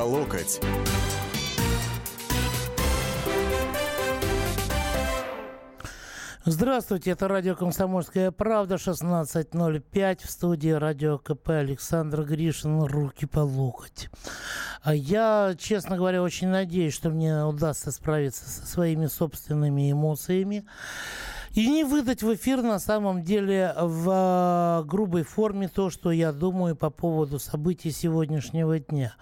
по локоть. Здравствуйте, это радио «Комсомольская правда», 16.05, в студии радио КП Александр Гришин, руки по локоть. А я, честно говоря, очень надеюсь, что мне удастся справиться со своими собственными эмоциями и не выдать в эфир на самом деле в а, грубой форме то, что я думаю по поводу событий сегодняшнего дня.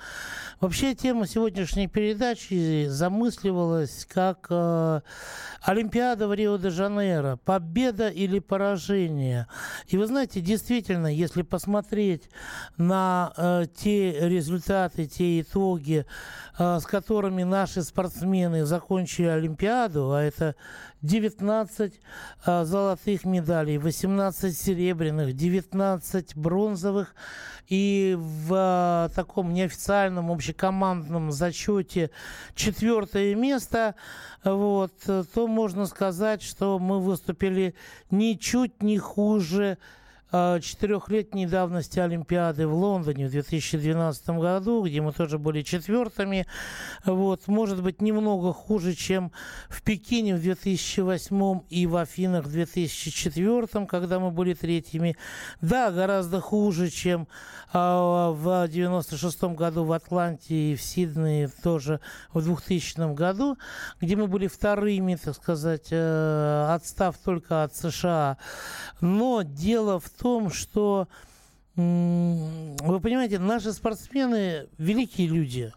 Вообще тема сегодняшней передачи замысливалась как э, Олимпиада в Рио-де-Жанейро, победа или поражение. И вы знаете, действительно, если посмотреть на э, те результаты, те итоги, э, с которыми наши спортсмены закончили Олимпиаду, а это 19 э, золотых медалей, 18 серебряных, 19 бронзовых. И в э, таком неофициальном общекомандном зачете четвертое место, вот, то можно сказать, что мы выступили ничуть не хуже четырехлетней давности Олимпиады в Лондоне в 2012 году, где мы тоже были четвертыми. Вот, может быть, немного хуже, чем в Пекине в 2008 и в Афинах в 2004, когда мы были третьими. Да, гораздо хуже, чем а, в 96 году в Атланте и в Сиднее тоже в 2000 году, где мы были вторыми, так сказать, э, отстав только от США. Но дело в том, что вы понимаете, наши спортсмены великие люди.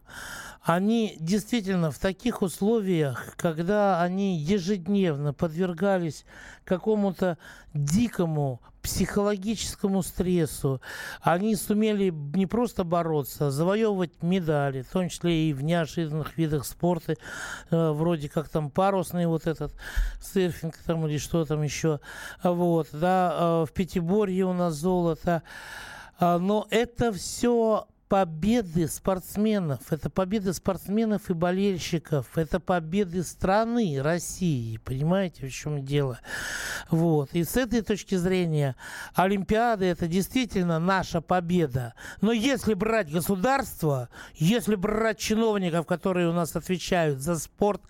Они действительно в таких условиях, когда они ежедневно подвергались какому-то дикому психологическому стрессу, они сумели не просто бороться, а завоевывать медали, в том числе и в неожиданных видах спорта, э, вроде как там парусный вот этот серфинг там или что там еще, вот, да, э, в Пятиборье у нас золото, а, но это все победы спортсменов, это победы спортсменов и болельщиков, это победы страны России, понимаете, в чем дело? Вот. И с этой точки зрения Олимпиада это действительно наша победа. Но если брать государство, если брать чиновников, которые у нас отвечают за спорт,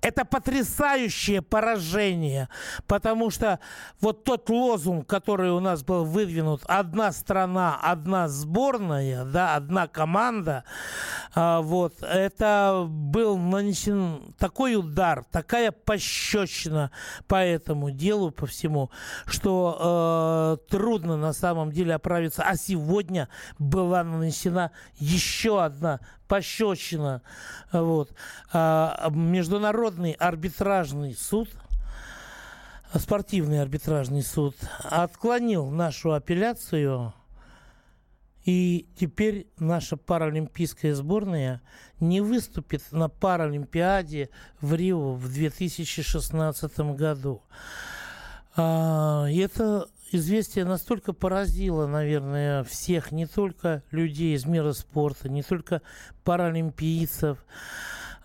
это потрясающее поражение, потому что вот тот лозунг, который у нас был выдвинут, одна страна, одна сборная, да, одна команда. А, вот. Это был нанесен такой удар, такая пощечина по этому делу, по всему, что э, трудно на самом деле оправиться. А сегодня была нанесена еще одна пощечина. Вот. А, международный арбитражный суд спортивный арбитражный суд отклонил нашу апелляцию и теперь наша паралимпийская сборная не выступит на Паралимпиаде в Рио в 2016 году. А, и это известие настолько поразило, наверное, всех, не только людей из мира спорта, не только паралимпийцев,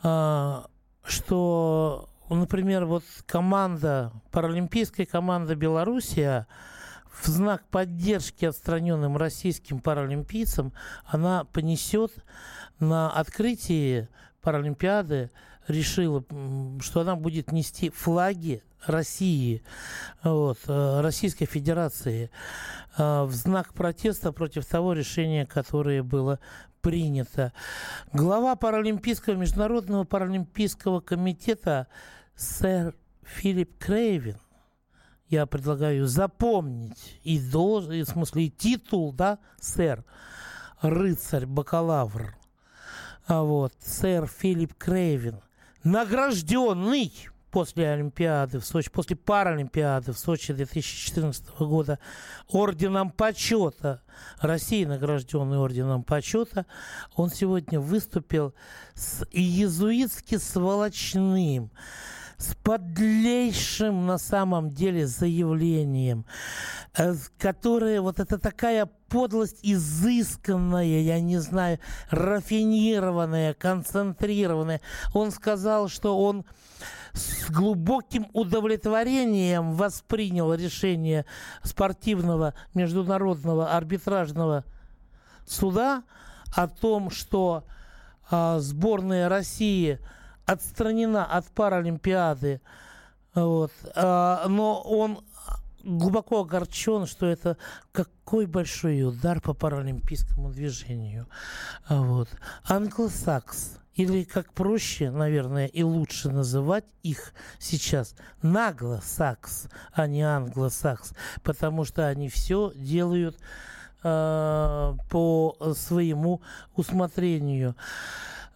а, что, например, вот команда, паралимпийская команда Белоруссия – в знак поддержки отстраненным российским паралимпийцам она понесет на открытии Паралимпиады, решила, что она будет нести флаги России, вот, э, Российской Федерации э, в знак протеста против того решения, которое было принято. Глава Паралимпийского международного паралимпийского комитета сэр Филипп Крейвин – я предлагаю запомнить и должен, в смысле, и титул, да, сэр, рыцарь, бакалавр, а вот, сэр Филипп Крейвин, награжденный после Олимпиады в Сочи, после Паралимпиады в Сочи 2014 года орденом почета, России награжденный орденом почета, он сегодня выступил с иезуитски сволочным, с подлейшим на самом деле заявлением, э, которое вот это такая подлость изысканная, я не знаю, рафинированная, концентрированная. Он сказал, что он с глубоким удовлетворением воспринял решение спортивного международного арбитражного суда о том, что а, сборная России отстранена от Паралимпиады, вот, а, но он глубоко огорчен, что это какой большой удар по паралимпийскому движению. Вот. Англосакс или как проще, наверное, и лучше называть их сейчас наглосакс, а не англосакс, потому что они все делают э, по своему усмотрению.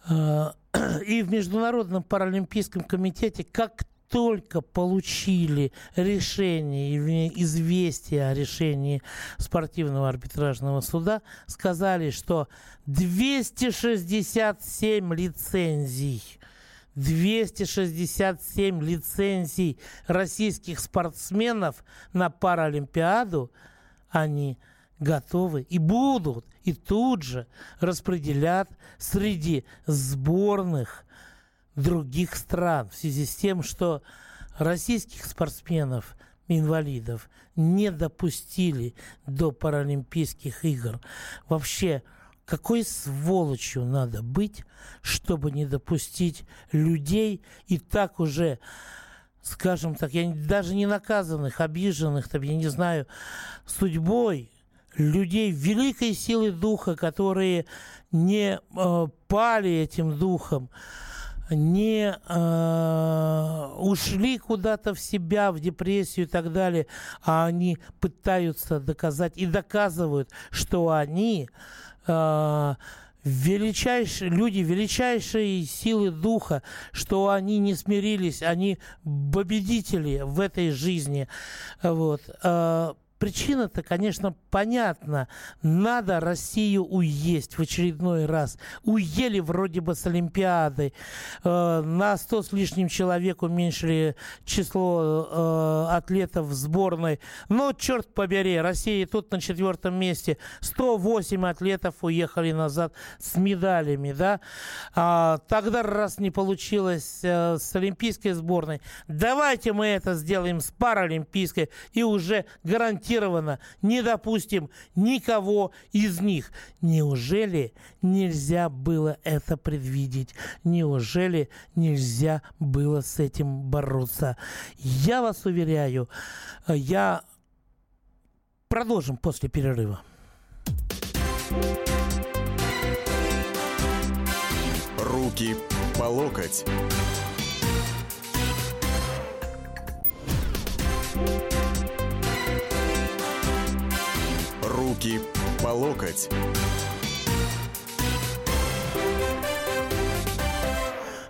Э, и в Международном паралимпийском комитете как только получили решение, известие о решении спортивного арбитражного суда, сказали, что 267 лицензий 267 лицензий российских спортсменов на Паралимпиаду они готовы и будут, и тут же распределят среди сборных других стран в связи с тем, что российских спортсменов, инвалидов не допустили до Паралимпийских игр. Вообще, какой сволочью надо быть, чтобы не допустить людей и так уже, скажем так, я даже не наказанных, обиженных, там, я не знаю, судьбой людей великой силы духа, которые не э, пали этим духом, не э, ушли куда-то в себя, в депрессию и так далее, а они пытаются доказать и доказывают, что они э, величайшие люди, величайшие силы духа, что они не смирились, они победители в этой жизни. Вот. Причина-то, конечно, понятна. Надо Россию уесть в очередной раз. Уели вроде бы с Олимпиады. Э, на 100 с лишним человек уменьшили число э, атлетов в сборной. Но, черт побери, Россия тут на четвертом месте. 108 атлетов уехали назад с медалями. Да? А, тогда, раз не получилось э, с олимпийской сборной, давайте мы это сделаем с паралимпийской и уже гарантированно гарантированно не допустим никого из них. Неужели нельзя было это предвидеть? Неужели нельзя было с этим бороться? Я вас уверяю, я... Продолжим после перерыва. Руки по локоть. Руки по локоть.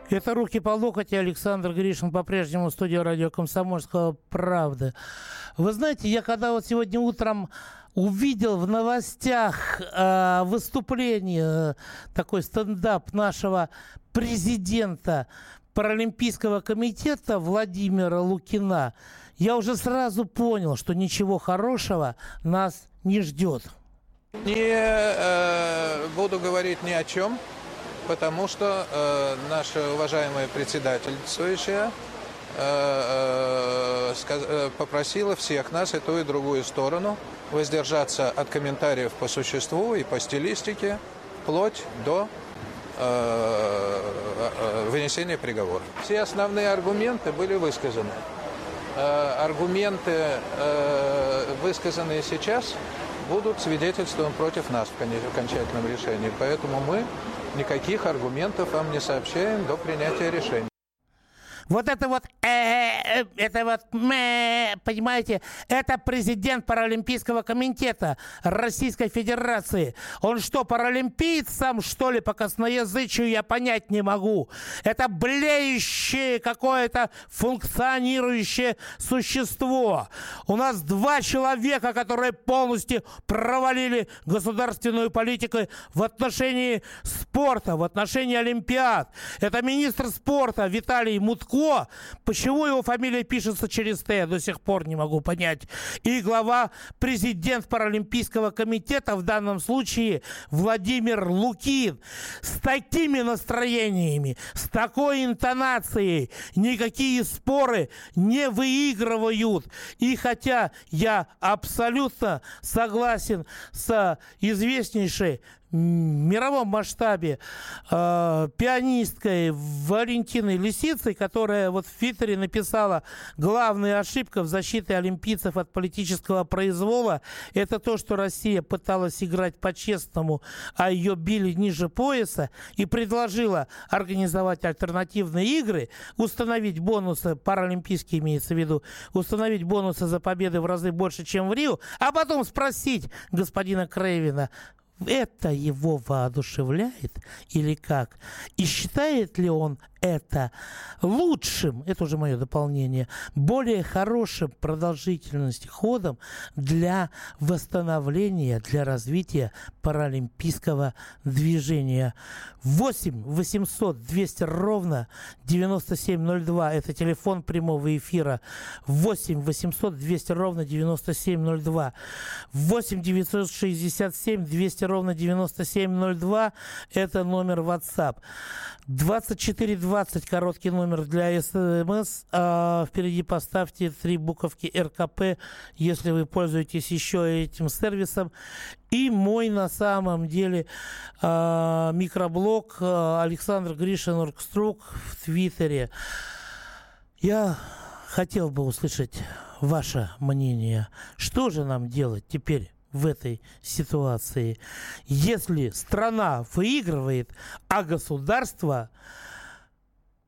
Это «Руки по локоть» и Александр Гришин по-прежнему в студии радио «Комсомольского правды». Вы знаете, я когда вот сегодня утром увидел в новостях э, выступление, такой стендап нашего президента Паралимпийского комитета Владимира Лукина, я уже сразу понял, что ничего хорошего нас не ждет? Не э, буду говорить ни о чем, потому что э, наша уважаемая председательствующая э, э, э, попросила всех нас и ту и другую сторону воздержаться от комментариев по существу и по стилистике, вплоть до э, э, вынесения приговора. Все основные аргументы были высказаны. Э, аргументы, э, высказанные сейчас, будут свидетельством против нас в окончательном решении. Поэтому мы никаких аргументов вам не сообщаем до принятия решения. Вот это вот, э, э, это вот, э, понимаете, это президент Паралимпийского комитета Российской Федерации. Он что, паралимпиец сам, что ли, по косноязычию я понять не могу. Это блеющее какое-то функционирующее существо. У нас два человека, которые полностью провалили государственную политику в отношении спорта, в отношении Олимпиад. Это министр спорта Виталий Мутко Ко. Почему его фамилия пишется через Т, я до сих пор не могу понять. И глава, президент Паралимпийского комитета, в данном случае Владимир Лукин. С такими настроениями, с такой интонацией никакие споры не выигрывают. И хотя я абсолютно согласен с известнейшей мировом масштабе э, пианисткой Валентиной Лисицей, которая вот в Твиттере написала главная ошибка в защите олимпийцев от политического произвола – это то, что Россия пыталась играть по-честному, а ее били ниже пояса и предложила организовать альтернативные игры, установить бонусы, паралимпийские имеется в виду, установить бонусы за победы в разы больше, чем в Рио, а потом спросить господина Крейвина, это его воодушевляет или как? И считает ли он это лучшим, это уже мое дополнение, более хорошим продолжительности ходом для восстановления, для развития паралимпийского движения. 8 800 200 ровно 9702 это телефон прямого эфира. 8 800 200 ровно 9702. 8 967 200 ровно 9702 это номер WhatsApp. 2420 короткий номер для СМС. А впереди поставьте три буковки РКП, если вы пользуетесь еще этим сервисом. И мой на самом деле а, микроблог а, Александр Гришин Оргструк в Твиттере. Я хотел бы услышать ваше мнение. Что же нам делать теперь? в этой ситуации. Если страна выигрывает, а государство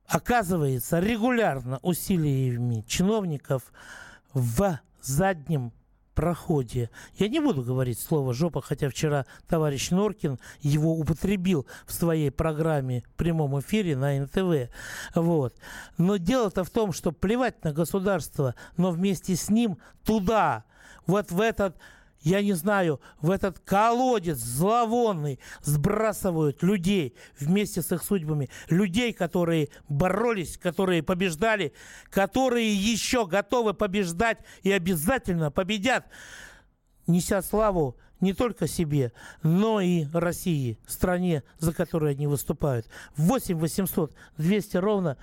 оказывается регулярно усилиями чиновников в заднем проходе. Я не буду говорить слово «жопа», хотя вчера товарищ Норкин его употребил в своей программе в прямом эфире на НТВ. Вот. Но дело-то в том, что плевать на государство, но вместе с ним туда, вот в этот я не знаю, в этот колодец зловонный сбрасывают людей вместе с их судьбами. Людей, которые боролись, которые побеждали, которые еще готовы побеждать и обязательно победят, неся славу не только себе, но и России, стране, за которую они выступают. 8 800 200 ровно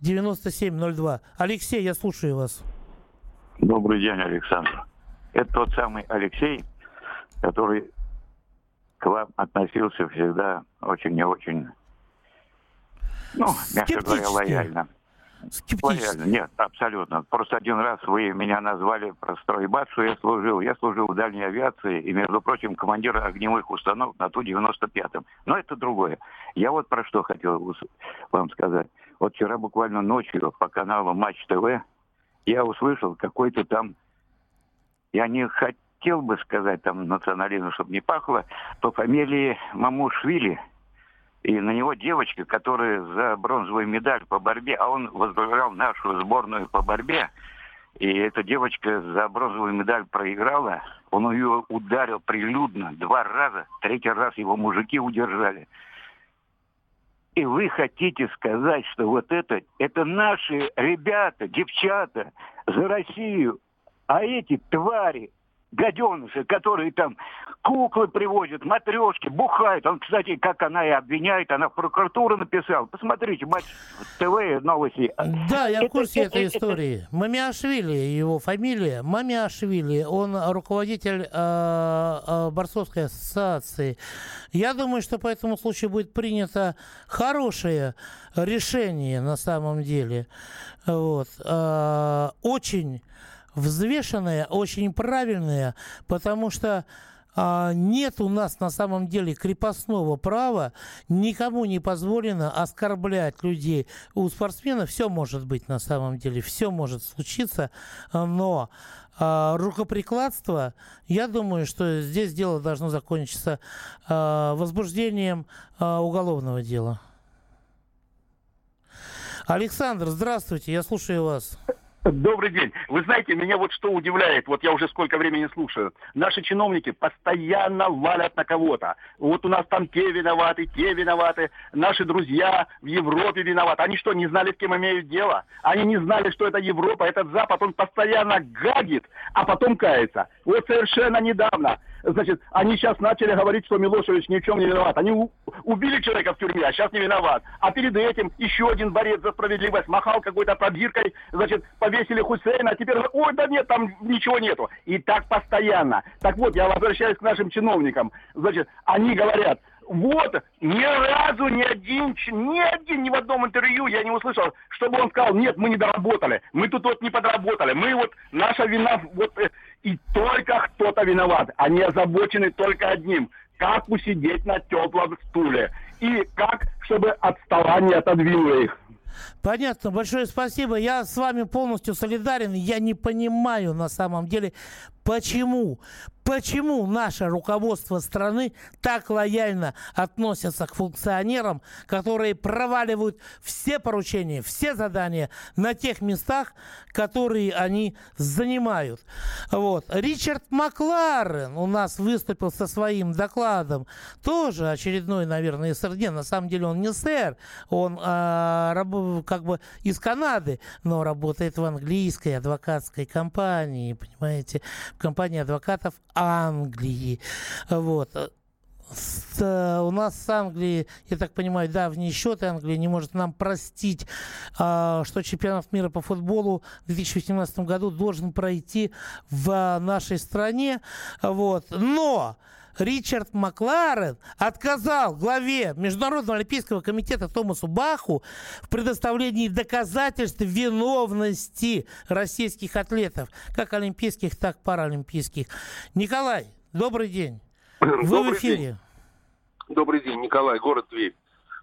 9702. Алексей, я слушаю вас. Добрый день, Александр. Это тот самый Алексей, который к вам относился всегда очень и очень, ну, мягко говоря, лояльно. Лояльно. Нет, абсолютно. Просто один раз вы меня назвали про стройбат, что я служил. Я служил в дальней авиации и, между прочим, командир огневых установок на Ту-95. Но это другое. Я вот про что хотел вам сказать. Вот вчера буквально ночью по каналу Матч ТВ я услышал какой-то там я не хотел бы сказать там национализм, чтобы не пахло, по фамилии Мамушвили. И на него девочка, которая за бронзовую медаль по борьбе, а он возглавлял нашу сборную по борьбе, и эта девочка за бронзовую медаль проиграла, он ее ударил прилюдно два раза, третий раз его мужики удержали. И вы хотите сказать, что вот это, это наши ребята, девчата за Россию, а эти твари, гаденыши, которые там куклы привозят, матрешки, бухают. Он, кстати, как она и обвиняет, она в прокуратуру написала. Посмотрите, мать ТВ новости. Да, я в курсе этой истории. Мамиашвили, его фамилия, Мамиашвили, он руководитель э, э, борцовской ассоциации. Я думаю, что по этому случаю будет принято хорошее решение на самом деле. Вот. Э, очень взвешенная, очень правильная, потому что а, нет у нас на самом деле крепостного права, никому не позволено оскорблять людей. У спортсмена все может быть на самом деле, все может случиться, но а, рукоприкладство, я думаю, что здесь дело должно закончиться а, возбуждением а, уголовного дела. Александр, здравствуйте, я слушаю вас. Добрый день. Вы знаете, меня вот что удивляет, вот я уже сколько времени слушаю. Наши чиновники постоянно валят на кого-то. Вот у нас там те виноваты, те виноваты. Наши друзья в Европе виноваты. Они что, не знали, с кем имеют дело? Они не знали, что это Европа, этот Запад, он постоянно гадит, а потом кается. Вот совершенно недавно значит, они сейчас начали говорить, что Милошевич ни в чем не виноват. Они убили человека в тюрьме, а сейчас не виноват. А перед этим еще один борец за справедливость махал какой-то пробиркой, значит, повесил повесили Хусейна, а теперь, ой, да нет, там ничего нету. И так постоянно. Так вот, я возвращаюсь к нашим чиновникам. Значит, они говорят, вот, ни разу ни один, ни один, ни в одном интервью я не услышал, чтобы он сказал, нет, мы не доработали, мы тут вот не подработали, мы вот, наша вина, вот, э, и только кто-то виноват. Они озабочены только одним, как усидеть на теплом стуле и как, чтобы отставание отодвинуло их. Понятно, большое спасибо. Я с вами полностью солидарен. Я не понимаю на самом деле, почему Почему наше руководство страны так лояльно относится к функционерам, которые проваливают все поручения, все задания на тех местах, которые они занимают? Вот. Ричард Макларен у нас выступил со своим докладом. Тоже очередной, наверное, СРД. На самом деле он не сэр, он а, раб, как бы из Канады, но работает в английской адвокатской компании, понимаете, в компании адвокатов Англии. Вот. С, э, у нас с Англией, я так понимаю, давний счет Англии не может нам простить, э, что чемпионат мира по футболу в 2018 году должен пройти в нашей стране. Вот. Но Ричард Макларен отказал главе Международного олимпийского комитета Томасу Баху в предоставлении доказательств виновности российских атлетов, как олимпийских, так и паралимпийских. Николай, добрый день. Вы добрый в эфире. День. Добрый день, Николай, город Тверь.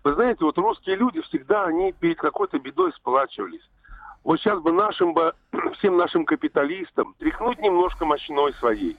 Вы знаете, вот русские люди всегда, они перед какой-то бедой сплачивались. Вот сейчас бы нашим бы, всем нашим капиталистам тряхнуть немножко мощной своей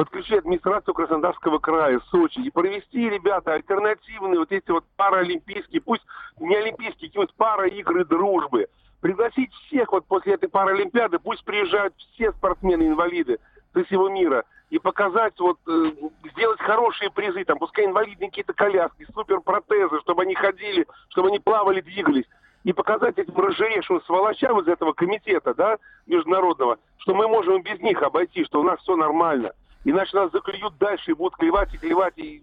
подключить администрацию Краснодарского края, Сочи, и провести, ребята, альтернативные вот эти вот паралимпийские, пусть не олимпийские, какие-нибудь пара-игры дружбы. Пригласить всех вот после этой паралимпиады, пусть приезжают все спортсмены-инвалиды со всего мира, и показать, вот, э, сделать хорошие призы, там, пускай инвалидные какие-то коляски, суперпротезы, чтобы они ходили, чтобы они плавали, двигались и показать этим рыжеешим сволочам из этого комитета, да, международного, что мы можем без них обойти, что у нас все нормально. Иначе нас заклюют дальше и будут клевать и клевать. И...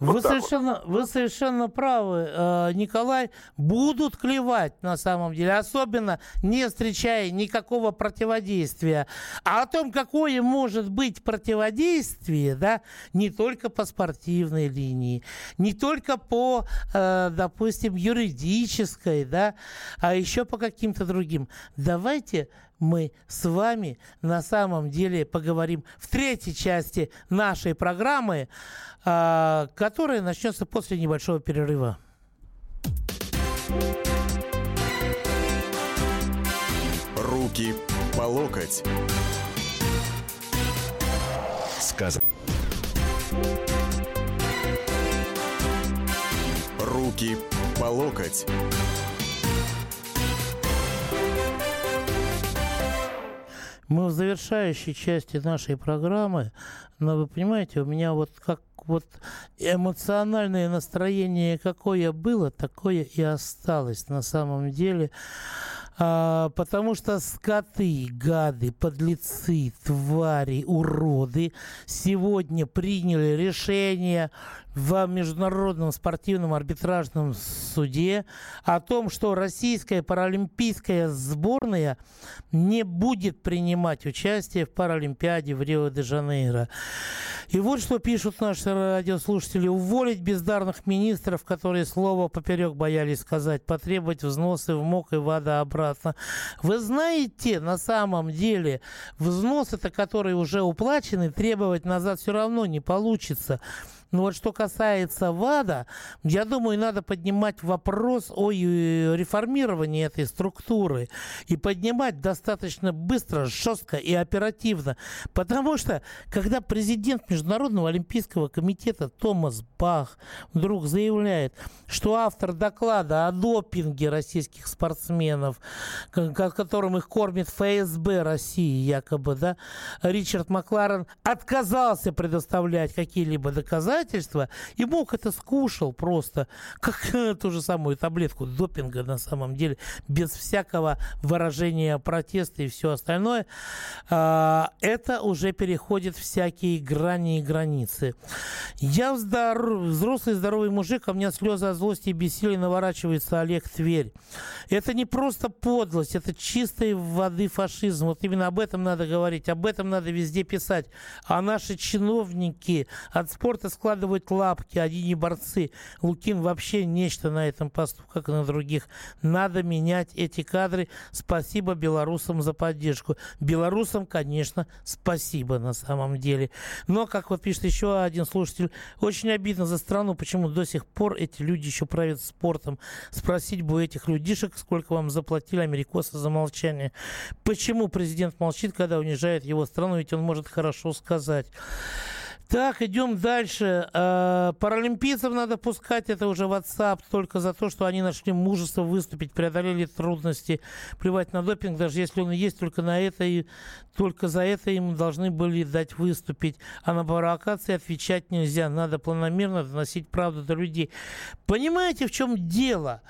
Вы, совершенно, вот. вы совершенно правы, э, Николай. Будут клевать на самом деле, особенно не встречая никакого противодействия. А о том, какое может быть противодействие, да, не только по спортивной линии, не только по, э, допустим, юридической, да, а еще по каким-то другим. Давайте мы с вами на самом деле поговорим в третьей части нашей программы, а, которая начнется после небольшого перерыва. Руки по локоть. Сказано. Руки по локоть. Мы в завершающей части нашей программы, но вы понимаете, у меня вот как вот эмоциональное настроение какое было, такое и осталось на самом деле. А, потому что скоты, гады, подлецы, твари, уроды сегодня приняли решение в Международном спортивном арбитражном суде о том, что российская паралимпийская сборная не будет принимать участие в Паралимпиаде в Рио-де-Жанейро. И вот что пишут наши радиослушатели. Уволить бездарных министров, которые слово поперек боялись сказать, потребовать взносы в МОК и ВАДА обратно. Вы знаете, на самом деле, взносы-то, которые уже уплачены, требовать назад все равно не получится. Но вот что касается ВАДА, я думаю, надо поднимать вопрос о э, реформировании этой структуры и поднимать достаточно быстро, жестко и оперативно. Потому что, когда президент Международного олимпийского комитета Томас Бах вдруг заявляет, что автор доклада о допинге российских спортсменов, которым их кормит ФСБ России якобы, да, Ричард Макларен отказался предоставлять какие-либо доказательства, доказательства, и мог это скушал просто, как ту же самую таблетку допинга на самом деле, без всякого выражения протеста и все остальное, а, это уже переходит всякие грани и границы. Я здоров, взрослый здоровый мужик, а у меня слезы от злости и бессилия наворачивается Олег Тверь. Это не просто подлость, это чистой воды фашизм. Вот именно об этом надо говорить, об этом надо везде писать. А наши чиновники от спорта складывают лапки, они не борцы. Лукин вообще нечто на этом посту, как и на других. Надо менять эти кадры. Спасибо белорусам за поддержку. Белорусам, конечно, спасибо на самом деле. Но, как вот пишет еще один слушатель, очень обидно за страну, почему до сих пор эти люди еще правят спортом. Спросить бы у этих людишек, сколько вам заплатили америкосы за молчание. Почему президент молчит, когда унижает его страну, ведь он может хорошо сказать. Так, идем дальше. Э, паралимпийцев надо пускать, это уже WhatsApp, только за то, что они нашли мужество выступить, преодолели трудности, плевать на допинг, даже если он есть, только на это и только за это им должны были дать выступить. А на провокации отвечать нельзя, надо планомерно доносить правду до людей. Понимаете, в чем дело? А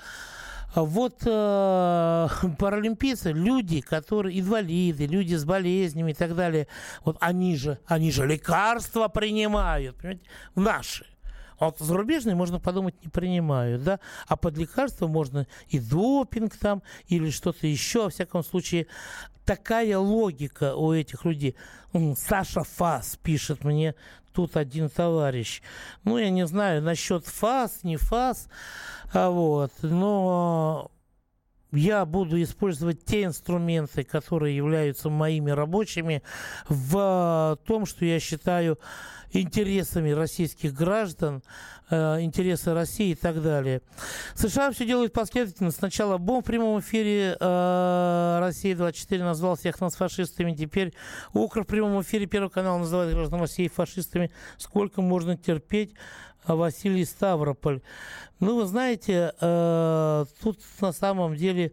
вот э, паралимпийцы, люди, которые инвалиды, люди с болезнями и так далее, вот они же, они же лекарства принимают, понимаете, наши. А вот зарубежные, можно подумать, не принимают, да? А под лекарство можно и допинг там, или что-то еще. Во всяком случае, такая логика у этих людей. Саша Фас пишет мне тут один товарищ. Ну, я не знаю, насчет Фас, не Фас. А вот, но я буду использовать те инструменты, которые являются моими рабочими, в том, что я считаю интересами российских граждан, э, интересы России и так далее. США все делают последовательно. Сначала бомб в прямом эфире э, Россия-24 назвал всех нас фашистами. Теперь Укр в прямом эфире Первый канал называет граждан России фашистами. Сколько можно терпеть? А Василий Ставрополь. Ну, вы знаете, э, тут на самом деле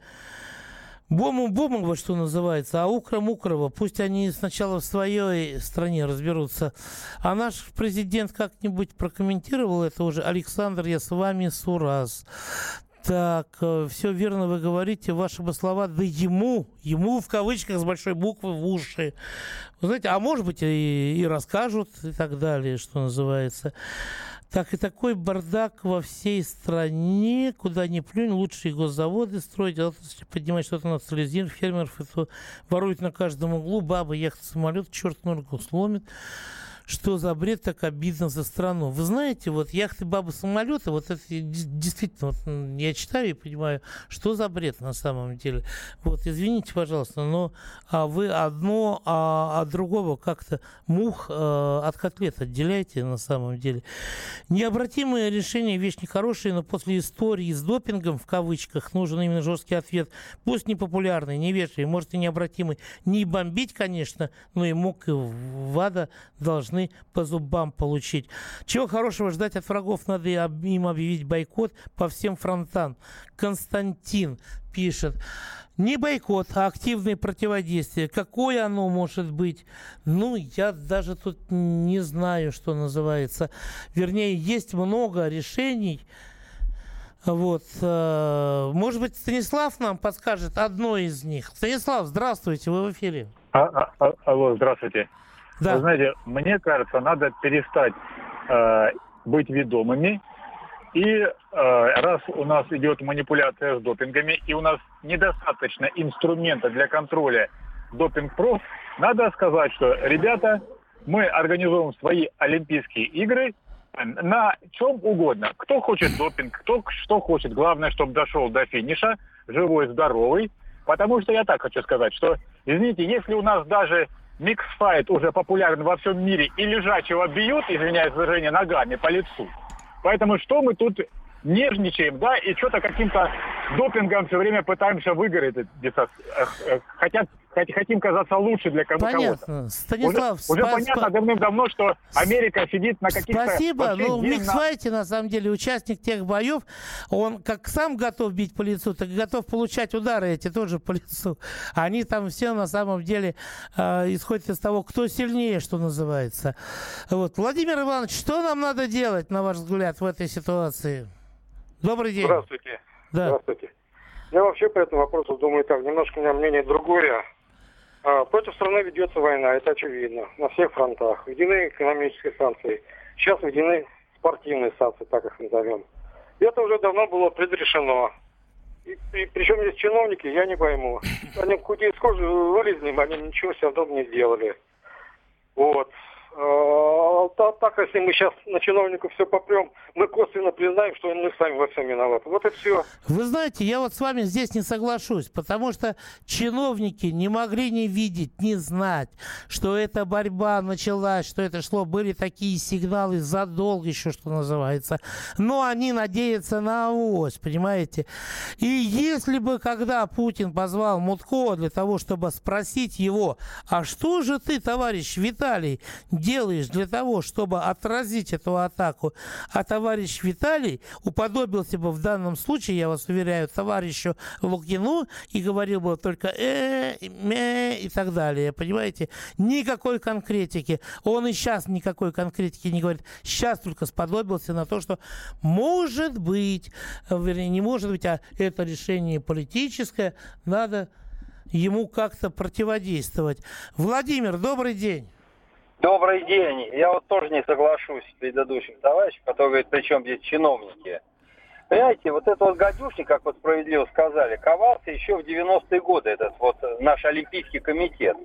Бому Бомова, что называется, а Укра Мукрова. Пусть они сначала в своей стране разберутся. А наш президент как-нибудь прокомментировал это уже. Александр, я с вами Сурас. Так, э, все верно вы говорите, ваши бы слова, да ему, ему в кавычках с большой буквы в уши. Вы знаете, а может быть и, и расскажут и так далее, что называется. Так и такой бардак во всей стране, куда ни плюнь, лучшие госзаводы строить, а поднимать что-то национализировать, фермеров это воруют на каждом углу, бабы, яхты, самолет, черт ногу сломит что за бред так обидно за страну. Вы знаете, вот яхты, бабы, самолеты, вот это действительно, вот, я читаю и понимаю, что за бред на самом деле. Вот, извините, пожалуйста, но а вы одно а, от другого как-то мух а, от котлет отделяете на самом деле. Необратимые решения вещь нехорошая, но после истории с допингом, в кавычках, нужен именно жесткий ответ. Пусть не популярный, не вежливый, может и необратимый. Не бомбить, конечно, но и мог и ВАДА должны должны по зубам получить. Чего хорошего ждать от врагов? Надо им объявить бойкот по всем фронтам. Константин пишет. Не бойкот, а активное противодействие. Какое оно может быть? Ну, я даже тут не знаю, что называется. Вернее, есть много решений. Вот. Э, может быть, Станислав нам подскажет одно из них. Станислав, здравствуйте, вы в эфире. А, а, а, алло, здравствуйте. Да. Вы знаете, мне кажется, надо перестать э, быть ведомыми. И э, раз у нас идет манипуляция с допингами, и у нас недостаточно инструмента для контроля допинг-проф, надо сказать, что, ребята, мы организуем свои Олимпийские игры на чем угодно. Кто хочет допинг, кто что хочет. Главное, чтобы дошел до финиша, живой, здоровый. Потому что я так хочу сказать, что, извините, если у нас даже миксфайт уже популярен во всем мире, и лежачего бьют, извиняюсь за выражение, ногами по лицу. Поэтому что мы тут нежничаем, да, и что-то каким-то допингом все время пытаемся выиграть. Хотят хотим казаться лучше для кого-то. Понятно. Станислав, уже, уже понятно давным-давно, что Америка сидит на каких-то... Спасибо. Ну, Мик Свайте, на самом деле, участник тех боев, он как сам готов бить по лицу, так и готов получать удары эти тоже по лицу. Они там все на самом деле э, исходят из того, кто сильнее, что называется. Вот. Владимир Иванович, что нам надо делать, на ваш взгляд, в этой ситуации? Добрый день. Здравствуйте. Да. Здравствуйте. Я вообще по этому вопросу думаю так, немножко у меня мнение другое. А, против страны ведется война, это очевидно, на всех фронтах. Введены экономические санкции. Сейчас введены спортивные санкции, так их назовем. Это уже давно было предрешено. И, и, причем есть чиновники, я не пойму. Они куда из кожи вылезли, они ничего все равно не сделали. Вот. А, так, если мы сейчас на чиновников все попрем, мы косвенно признаем, что мы сами во всем виноваты. Вот и все. Вы знаете, я вот с вами здесь не соглашусь, потому что чиновники не могли не видеть, не знать, что эта борьба началась, что это шло, были такие сигналы задолго еще, что называется. Но они надеются на авось, понимаете? И если бы, когда Путин позвал Мутко для того, чтобы спросить его, а что же ты, товарищ Виталий, делаешь для того, чтобы отразить эту атаку, а товарищ Виталий уподобился бы в данном случае, я вас уверяю, товарищу Лукину и говорил бы только э, мэ и так далее, понимаете? Никакой конкретики. Он и сейчас никакой конкретики не говорит. Сейчас только сподобился на то, что может быть, вернее, не может быть, а это решение политическое, надо ему как-то противодействовать. Владимир, добрый день. Добрый день. Я вот тоже не соглашусь с предыдущим товарищем, который говорит, при чем здесь чиновники. Понимаете, вот этот вот гадюшник, как вот справедливо сказали, ковался еще в 90-е годы, этот вот наш Олимпийский комитет.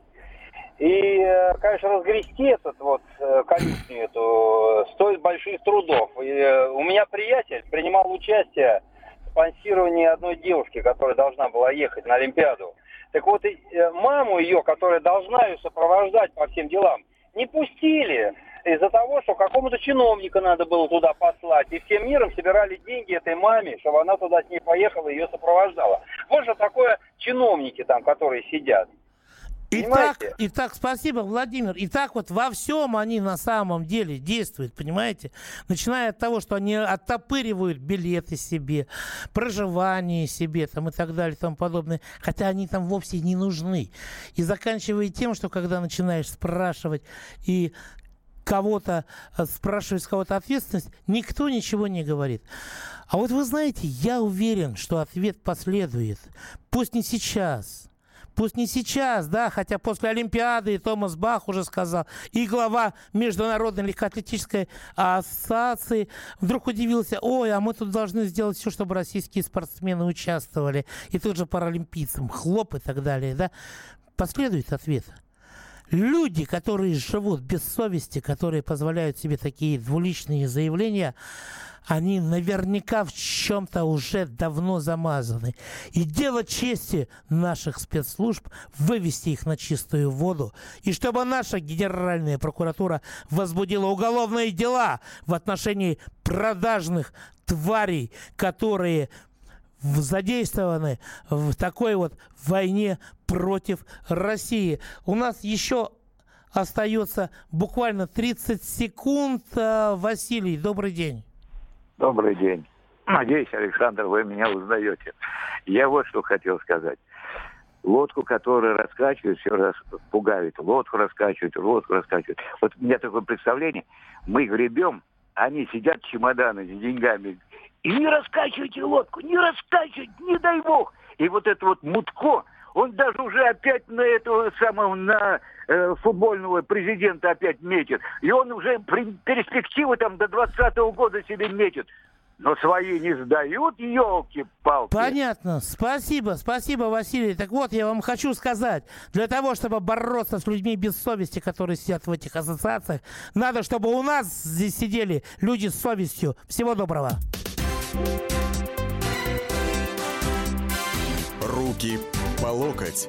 И, э, конечно, разгрести этот вот э, колючню эту стоит больших трудов. И э, у меня приятель принимал участие в спонсировании одной девушки, которая должна была ехать на Олимпиаду. Так вот, маму ее, которая должна ее сопровождать по всем делам, не пустили из-за того, что какому-то чиновнику надо было туда послать. И всем миром собирали деньги этой маме, чтобы она туда с ней поехала и ее сопровождала. Вот же такое чиновники там, которые сидят. Итак, итак, спасибо, Владимир. И так вот во всем они на самом деле действуют, понимаете? Начиная от того, что они оттопыривают билеты себе, проживание себе там и так далее и тому подобное, хотя они там вовсе не нужны. И заканчивая тем, что когда начинаешь спрашивать и кого-то, э, спрашивать с кого-то ответственность, никто ничего не говорит. А вот вы знаете, я уверен, что ответ последует. Пусть не сейчас – Пусть не сейчас, да, хотя после Олимпиады и Томас Бах уже сказал, и глава Международной легкоатлетической ассоциации вдруг удивился, ой, а мы тут должны сделать все, чтобы российские спортсмены участвовали, и тут же паралимпийцам, хлоп и так далее, да. Последует ответ. Люди, которые живут без совести, которые позволяют себе такие двуличные заявления, они наверняка в чем-то уже давно замазаны. И дело чести наших спецслужб вывести их на чистую воду. И чтобы наша Генеральная прокуратура возбудила уголовные дела в отношении продажных тварей, которые задействованы в такой вот войне против России. У нас еще остается буквально 30 секунд. Василий, добрый день. Добрый день. Надеюсь, Александр, вы меня узнаете. Я вот что хотел сказать. Лодку, которую раскачивают, все раз пугают. Лодку раскачивают, лодку раскачивают. Вот у меня такое представление. Мы гребем, они сидят чемоданы с деньгами. И не раскачивайте лодку, не раскачивайте, не дай бог. И вот это вот мутко, он даже уже опять на этого самого, на э, футбольного президента опять метит. И он уже перспективы там до 20 года себе метит. Но свои не сдают, елки-палки. Понятно. Спасибо, спасибо, Василий. Так вот, я вам хочу сказать, для того, чтобы бороться с людьми без совести, которые сидят в этих ассоциациях, надо, чтобы у нас здесь сидели люди с совестью. Всего доброго. Руки по локоть.